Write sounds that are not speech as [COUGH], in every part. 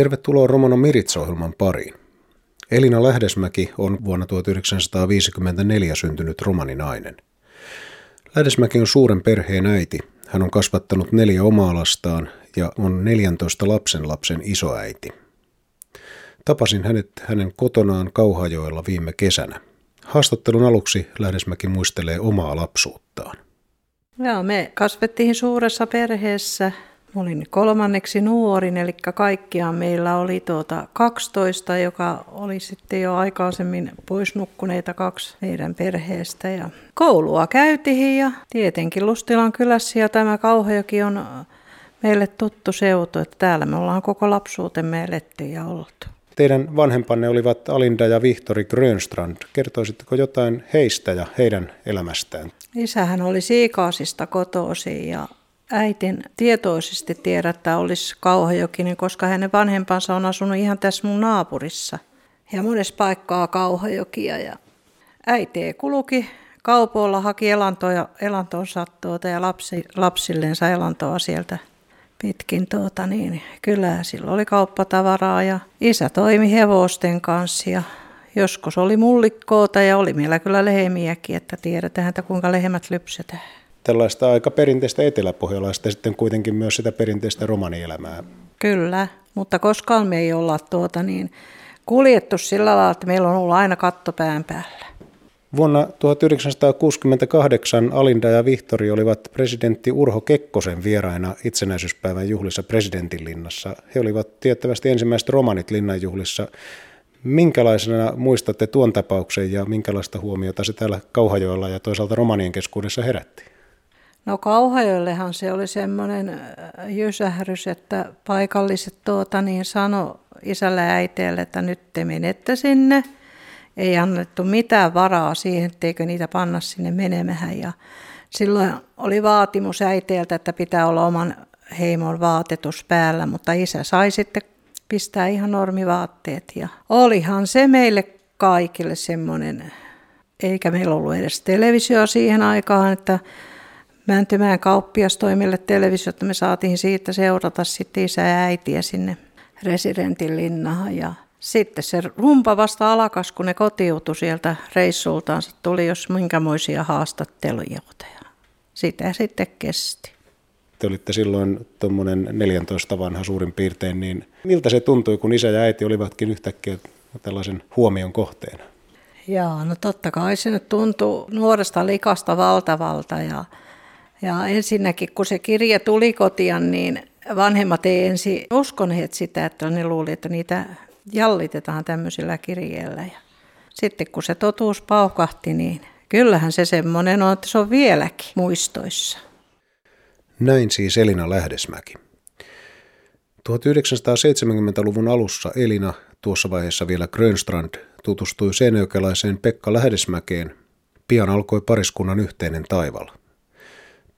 Tervetuloa Romano Mirits-ohjelman pariin. Elina Lähdesmäki on vuonna 1954 syntynyt romaninainen. Lähdesmäki on suuren perheen äiti. Hän on kasvattanut neljä omaa lastaan ja on 14 lapsen lapsen isoäiti. Tapasin hänet hänen kotonaan Kauhajoella viime kesänä. Haastattelun aluksi Lähdesmäki muistelee omaa lapsuuttaan. Joo, me kasvettiin suuressa perheessä. Mä olin kolmanneksi nuorin, eli kaikkiaan meillä oli tuota 12, joka oli sitten jo aikaisemmin pois nukkuneita kaksi meidän perheestä. Ja koulua käytiin ja tietenkin Lustilan kylässä ja tämä Kauhajoki on meille tuttu seutu, että täällä me ollaan koko lapsuutemme eletty ja oltu. Teidän vanhempanne olivat Alinda ja Vihtori Grönstrand. Kertoisitteko jotain heistä ja heidän elämästään? Isähän oli Siikaasista kotoisin ja äitin tietoisesti tiedä, että olisi Kauhajokinen, koska hänen vanhempansa on asunut ihan tässä mun naapurissa. Ja monessa paikkaa Kauhajokia ja äiti kulki kaupoilla, haki elantoa, elantoon sattuota ja lapsi, lapsilleensa elantoa sieltä pitkin tuota niin, kyllä sillä oli kauppatavaraa ja isä toimi hevosten kanssa ja joskus oli mullikkoota ja oli meillä kyllä lehmiäkin, että tiedetään, että kuinka lehmät lypsetään. Tällaista aika perinteistä eteläpohjalaista sitten kuitenkin myös sitä perinteistä romanielämää. Kyllä, mutta koskaan me ei olla tuota niin, kuljettu sillä lailla, että meillä on ollut aina katto pään päällä. Vuonna 1968 Alinda ja Vihtori olivat presidentti Urho Kekkosen vieraina itsenäisyyspäivän juhlissa presidentinlinnassa. He olivat tiettävästi ensimmäiset romanit linnanjuhlissa. Minkälaisena muistatte tuon tapauksen ja minkälaista huomiota se täällä Kauhajoella ja toisaalta romanien keskuudessa herätti? No Kauhajoellehan se oli semmoinen äh, jysährys, että paikalliset tuota niin sano isälle ja äiteelle, että nyt te menette sinne – ei annettu mitään varaa siihen, etteikö niitä panna sinne menemään. Ja silloin oli vaatimus äiteeltä, että pitää olla oman heimon vaatetus päällä, mutta isä sai sitten pistää ihan normivaatteet. Ja olihan se meille kaikille semmoinen, eikä meillä ollut edes televisio siihen aikaan, että Mäntymään kauppias toi meille että me saatiin siitä seurata sitten isä ja äitiä sinne residentin linnaan. Ja sitten se rumpa vasta alakas, kun ne kotiutui sieltä reissultaan. Tuli jos minkämoisia haastatteluja. Sitä sitten kesti. Te olitte silloin tuommoinen 14 vanha suurin piirtein, niin miltä se tuntui, kun isä ja äiti olivatkin yhtäkkiä tällaisen huomion kohteena? Joo, no totta kai se nyt tuntui nuoresta likasta valtavalta ja, ja ensinnäkin kun se kirje tuli kotiin, niin vanhemmat ei ensin uskoneet sitä, että ne luuli, että niitä jallitetaan tämmöisillä kirjeillä. Ja sitten kun se totuus paukahti, niin kyllähän se semmoinen on, että se on vieläkin muistoissa. Näin siis Elina Lähdesmäki. 1970-luvun alussa Elina, tuossa vaiheessa vielä Grönstrand, tutustui seinäjokelaiseen Pekka Lähdesmäkeen. Pian alkoi pariskunnan yhteinen taival.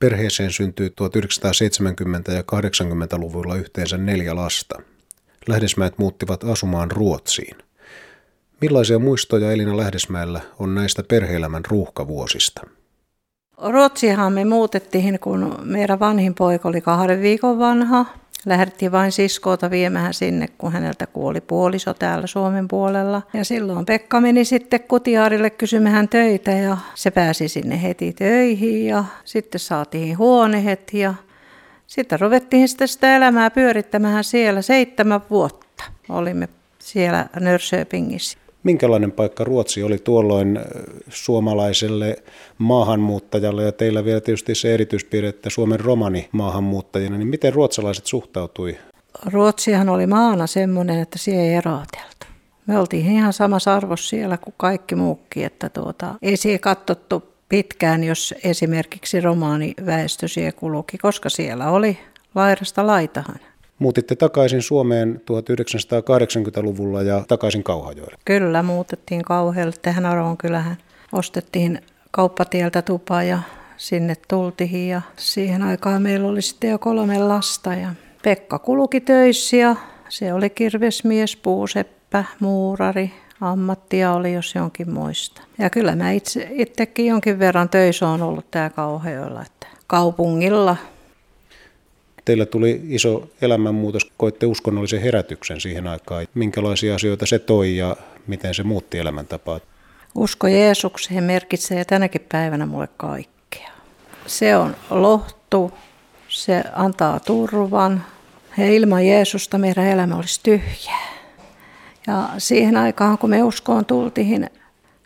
Perheeseen syntyi 1970- ja 80-luvulla yhteensä neljä lasta – Lähdesmäet muuttivat asumaan Ruotsiin. Millaisia muistoja Elina Lähdesmäellä on näistä perheelämän ruuhkavuosista? Ruotsihan me muutettiin, kun meidän vanhin poika oli kahden viikon vanha. Lähdettiin vain siskoota viemään sinne, kun häneltä kuoli puoliso täällä Suomen puolella. Ja silloin Pekka meni sitten Kutiaarille kysymään töitä ja se pääsi sinne heti töihin ja sitten saatiin huone heti ja sitten ruvettiin sitten sitä elämää pyörittämään siellä seitsemän vuotta. Olimme siellä Nörköpingissä. Minkälainen paikka Ruotsi oli tuolloin äh, suomalaiselle maahanmuuttajalle ja teillä vielä tietysti se erityispiirre, että Suomen romani maahanmuuttajina, niin miten ruotsalaiset suhtautui? Ruotsihan oli maana semmoinen, että siellä ei eroteltu. Me oltiin ihan samassa arvossa siellä kuin kaikki muukin, että tuota, ei siihen katsottu pitkään, jos esimerkiksi romaaniväestö siellä kulki, koska siellä oli laidasta laitahan. Muutitte takaisin Suomeen 1980-luvulla ja takaisin Kauhajoelle. Kyllä, muutettiin Kauhajoelle. Tähän Aroon kylähän ostettiin kauppatieltä tupa ja sinne tultiin ja siihen aikaan meillä oli sitten jo kolme lasta ja Pekka kulki töissä ja se oli kirvesmies, puuseppä, muurari, ammattia oli jos jonkin muista. Ja kyllä mä itse, itsekin jonkin verran töissä on ollut tää Kauheolla, että kaupungilla. Teillä tuli iso elämänmuutos, koitte uskonnollisen herätyksen siihen aikaan. Minkälaisia asioita se toi ja miten se muutti elämäntapaa? Usko Jeesukseen merkitsee tänäkin päivänä mulle kaikkea. Se on lohtu, se antaa turvan ja ilman Jeesusta meidän elämä olisi tyhjää. Ja siihen aikaan, kun me uskoon tultiin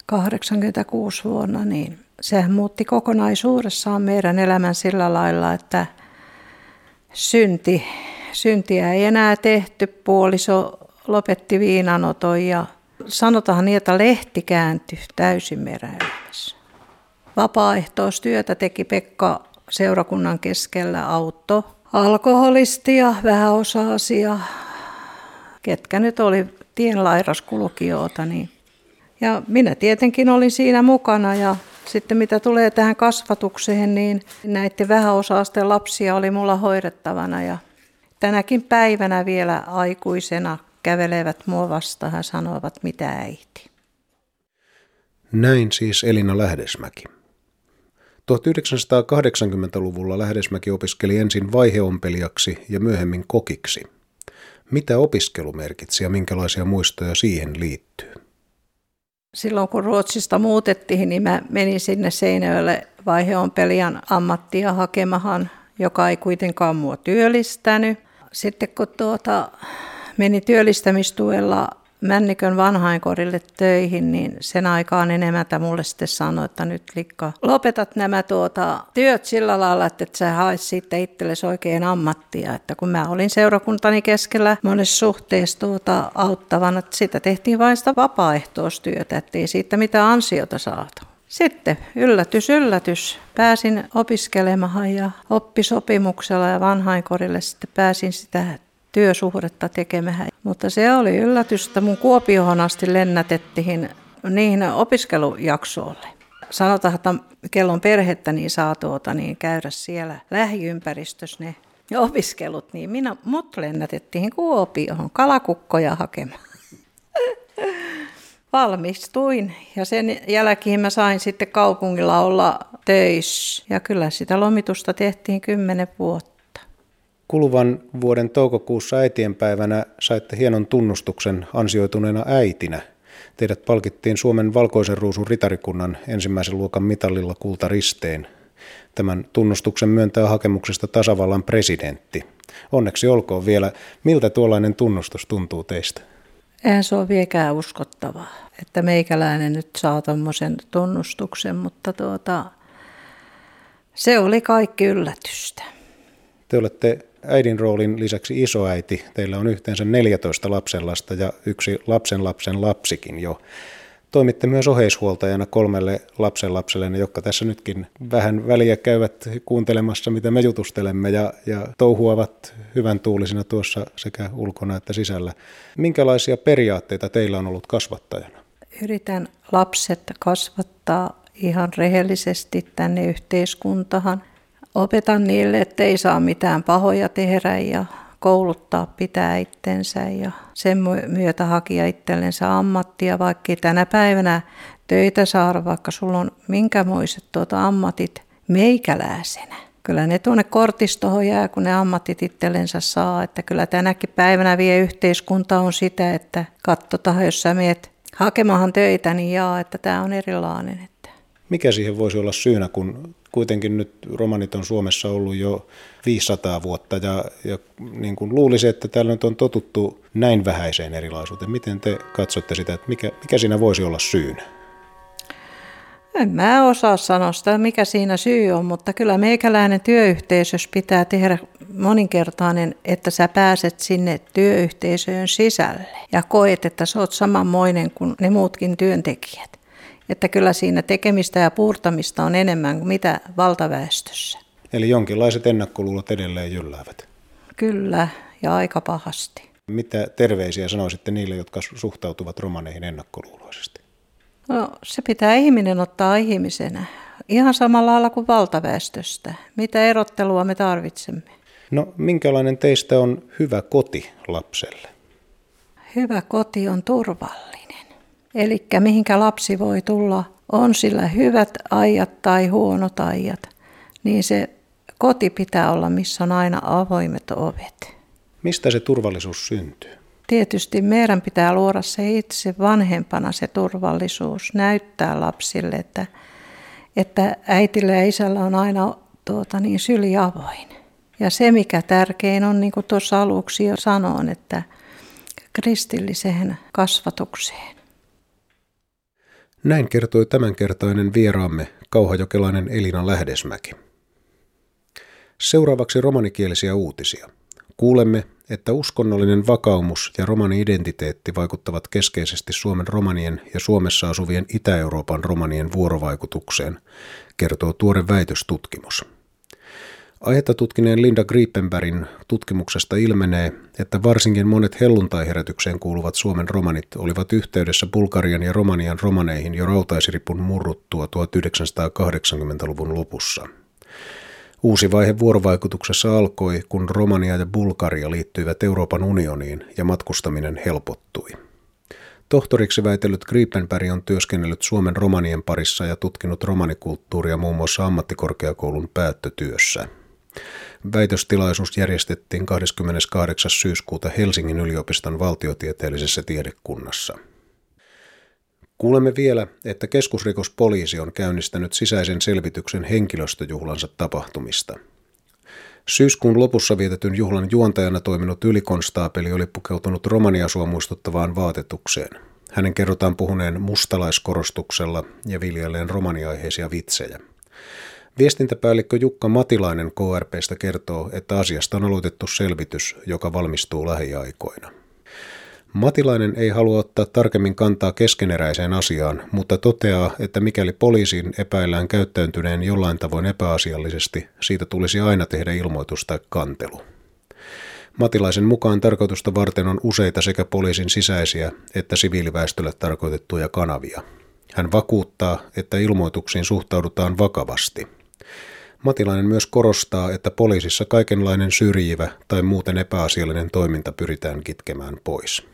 86 vuonna, niin sehän muutti kokonaisuudessaan meidän elämän sillä lailla, että synti, syntiä ei enää tehty, puoliso lopetti viinanoton ja sanotaan niin, että lehti kääntyi täysin meidän elämässä. Vapaaehtoistyötä teki Pekka seurakunnan keskellä auto, alkoholistia, vähäosaasia, ketkä nyt oli tienlairaskulkijoita. Niin. Ja minä tietenkin olin siinä mukana ja sitten mitä tulee tähän kasvatukseen, niin näiden vähäosaasten lapsia oli mulla hoidettavana ja tänäkin päivänä vielä aikuisena kävelevät mua vastaan ja sanovat, mitä äiti. Näin siis Elina Lähdesmäki. 1980-luvulla Lähdesmäki opiskeli ensin vaiheompelijaksi ja myöhemmin kokiksi. Mitä opiskelu merkitsi ja minkälaisia muistoja siihen liittyy? Silloin kun Ruotsista muutettiin, niin mä menin sinne Seinäjölle vaiheompelijan ammattia hakemahan, joka ei kuitenkaan mua työllistänyt. Sitten kun tuota, meni työllistämistuella Männikön vanhainkorille töihin, niin sen aikaan enemmäntä mulle sitten sanoi, että nyt Likka, lopetat nämä tuota, työt sillä lailla, että et sä haet siitä itsellesi oikein ammattia. Että kun mä olin seurakuntani keskellä monessa suhteessa tuota, auttavana, että sitä tehtiin vain sitä vapaaehtoistyötä, ettei siitä mitään ansiota saatu. Sitten yllätys, yllätys. Pääsin opiskelemaan ja oppisopimuksella ja vanhainkorille sitten pääsin sitä työsuhdetta tekemään. Mutta se oli yllätys, että mun Kuopiohon asti lennätettiin niihin opiskelujaksoille. Sanotaan, että kellon perhettä niin saa tuota, niin käydä siellä lähiympäristössä ne opiskelut, niin minä, mut lennätettiin Kuopiohon kalakukkoja hakemaan. [LAUGHS] Valmistuin ja sen jälkeen mä sain sitten kaupungilla olla töissä. Ja kyllä sitä lomitusta tehtiin kymmenen vuotta. Kuluvan vuoden toukokuussa äitienpäivänä saitte hienon tunnustuksen ansioituneena äitinä. Teidät palkittiin Suomen valkoisen ruusun ritarikunnan ensimmäisen luokan mitallilla kultaristeen. Tämän tunnustuksen myöntää hakemuksesta tasavallan presidentti. Onneksi olkoon vielä. Miltä tuollainen tunnustus tuntuu teistä? Eihän se ole vieläkään uskottavaa, että meikäläinen nyt saa tuommoisen tunnustuksen, mutta tuota, se oli kaikki yllätystä. Te olette äidin roolin lisäksi isoäiti. Teillä on yhteensä 14 lapsenlasta ja yksi lapsenlapsen lapsikin jo. Toimitte myös oheishuoltajana kolmelle lapsenlapselle, jotka tässä nytkin vähän väliä käyvät kuuntelemassa, mitä me jutustelemme ja, ja touhuavat hyvän tuulisina tuossa sekä ulkona että sisällä. Minkälaisia periaatteita teillä on ollut kasvattajana? Yritän lapset kasvattaa ihan rehellisesti tänne yhteiskuntahan – opetan niille, että ei saa mitään pahoja tehdä ja kouluttaa pitää itsensä ja sen myötä hakia itsellensä ammattia, vaikka tänä päivänä töitä saada, vaikka sulla on minkämoiset tuota ammatit meikäläisenä. Kyllä ne tuonne kortistohon jää, kun ne ammatit itsellensä saa. Että kyllä tänäkin päivänä vie yhteiskunta on sitä, että katsotaan, jos sä meet hakemahan töitä, niin jaa, että tämä on erilainen. Mikä siihen voisi olla syynä, kun kuitenkin nyt romanit on Suomessa ollut jo 500 vuotta ja, ja niin kuin luulisi, että täällä nyt on totuttu näin vähäiseen erilaisuuteen. Miten te katsotte sitä, että mikä, mikä siinä voisi olla syynä? En mä osaa sanoa sitä, mikä siinä syy on, mutta kyllä meikäläinen työyhteisössä pitää tehdä moninkertainen, että sä pääset sinne työyhteisöön sisälle ja koet, että sä oot samanmoinen kuin ne muutkin työntekijät. Että kyllä siinä tekemistä ja puurtamista on enemmän kuin mitä valtaväestössä. Eli jonkinlaiset ennakkoluulot edelleen jylläävät. Kyllä, ja aika pahasti. Mitä terveisiä sanoisitte niille, jotka suhtautuvat romaneihin ennakkoluuloisesti? No, se pitää ihminen ottaa ihmisenä. Ihan samalla lailla kuin valtaväestöstä. Mitä erottelua me tarvitsemme? No, minkälainen teistä on hyvä koti lapselle? Hyvä koti on turvallinen. Eli mihinkä lapsi voi tulla, on sillä hyvät ajat tai huonot ajat, niin se koti pitää olla, missä on aina avoimet ovet. Mistä se turvallisuus syntyy? Tietysti meidän pitää luoda se itse vanhempana se turvallisuus, näyttää lapsille, että, että äitillä ja isällä on aina tuota, niin syli avoin. Ja se, mikä tärkein on, niin kuin tuossa aluksi jo sanoin, että kristilliseen kasvatukseen. Näin kertoi tämänkertainen vieraamme kauhajokelainen Elina Lähdesmäki. Seuraavaksi romanikielisiä uutisia. Kuulemme, että uskonnollinen vakaumus ja romani-identiteetti vaikuttavat keskeisesti Suomen romanien ja Suomessa asuvien Itä-Euroopan romanien vuorovaikutukseen, kertoo tuore väitöstutkimus. Aihetta tutkineen Linda Griepenbergin tutkimuksesta ilmenee, että varsinkin monet helluntaiherätykseen kuuluvat Suomen romanit olivat yhteydessä Bulgarian ja Romanian romaneihin jo rautaisiripun murruttua 1980-luvun lopussa. Uusi vaihe vuorovaikutuksessa alkoi, kun Romania ja Bulgaria liittyivät Euroopan unioniin ja matkustaminen helpottui. Tohtoriksi väitellyt Griepenberg on työskennellyt Suomen romanien parissa ja tutkinut romanikulttuuria muun muassa ammattikorkeakoulun päättötyössä. Väitöstilaisuus järjestettiin 28. syyskuuta Helsingin yliopiston valtiotieteellisessä tiedekunnassa. Kuulemme vielä, että keskusrikospoliisi on käynnistänyt sisäisen selvityksen henkilöstöjuhlansa tapahtumista. Syyskuun lopussa vietetyn juhlan juontajana toiminut ylikonstaapeli oli pukeutunut romaniasua muistuttavaan vaatetukseen. Hänen kerrotaan puhuneen mustalaiskorostuksella ja viljelleen romaniaiheisia vitsejä. Viestintäpäällikkö Jukka Matilainen KRPstä kertoo, että asiasta on aloitettu selvitys, joka valmistuu lähiaikoina. Matilainen ei halua ottaa tarkemmin kantaa keskeneräiseen asiaan, mutta toteaa, että mikäli poliisin epäillään käyttäytyneen jollain tavoin epäasiallisesti, siitä tulisi aina tehdä ilmoitus tai kantelu. Matilaisen mukaan tarkoitusta varten on useita sekä poliisin sisäisiä että siviiliväestölle tarkoitettuja kanavia. Hän vakuuttaa, että ilmoituksiin suhtaudutaan vakavasti – Matilainen myös korostaa, että poliisissa kaikenlainen syrjivä tai muuten epäasiallinen toiminta pyritään kitkemään pois.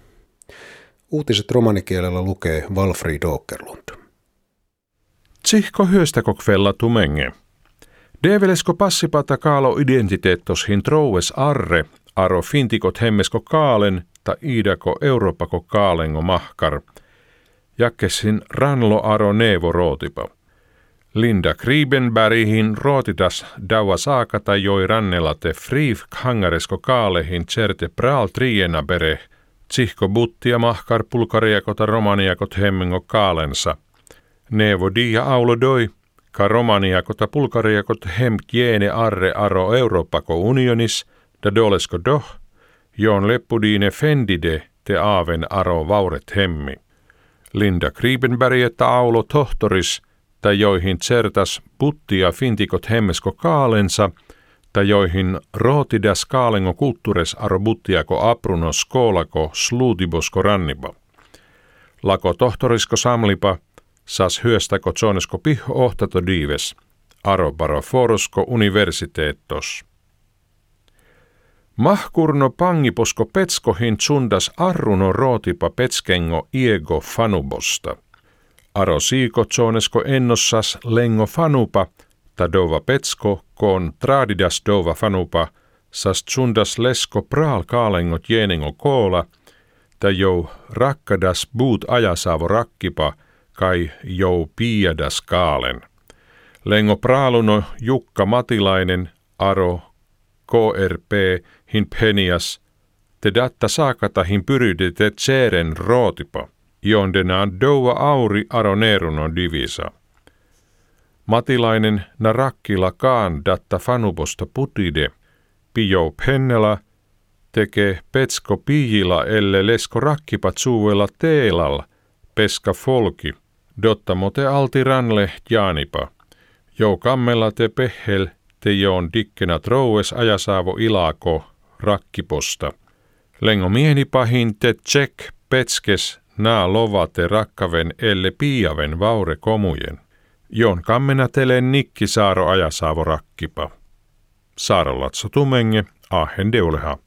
Uutiset romanikielellä lukee Valfrid Åkerlund. Tsihko hyöstäko kvella tumenge. Develesko passipata kaalo identiteettos troues arre, aro fintikot hemmesko kaalen, ta iidako Euroopako kaalengo mahkar. Jakkesin ranlo aro nevo rootipa. Linda Kribenbergin ruotitas daua saakata joi rannella te friif hangaresko kaalehin certe praal triena bere, tsihko buttia mahkar pulkariakota romaniakot hemmengo kaalensa. Nevo dia aulo doi, ka romaniakota pulkariakot hem kiene arre aro Euroopako unionis, da dolesko doh, joon leppudiine fendide te aaven aro vauret hemmi. Linda Kribenberg että aulo tohtoris – tai joihin certas puttia fintikot hemmesko kaalensa, tai joihin rootidas kaalengo kulttuures aro buttiako apruno skolako sluutibosko ranniba. Lako tohtorisko samlipa, sas hyöstäko zonesko piho ohtato diives, aro forosko universiteettos. Mahkurno pangiposko petskohin tsundas arruno rootipa petskengo iego fanubosta – Aro siiko zonesko ennossas lengo fanupa, ta dova petsko kon tradidas dova fanupa, sas tsundas lesko praal kaalengot jenengo koola, ta jou rakkadas buut ajasaavo rakkipa, kai jou piadas kaalen. Lengo praaluno Jukka Matilainen, Aro, KRP, hin penias, te datta saakata hin pyrydete tseren rootipa jondenaan doua auri aronerunon divisa. Matilainen narakkila kaan datta fanubosta putide, pio pennela, tekee petsko piijila elle lesko rakkipat suuella teelal, peska folki, dotta mote alti ranle jaanipa. Jo kammella te pehel, te joon dikkena troues ajasaavo ilako rakkiposta. Lengo mienipahin te tsek petskes naa lovate rakkaven elle piaven vaure komujen. Jon kammenatelen nikki saaro ajasaavo rakkipa. Saaro tumenge, ahen deuleha.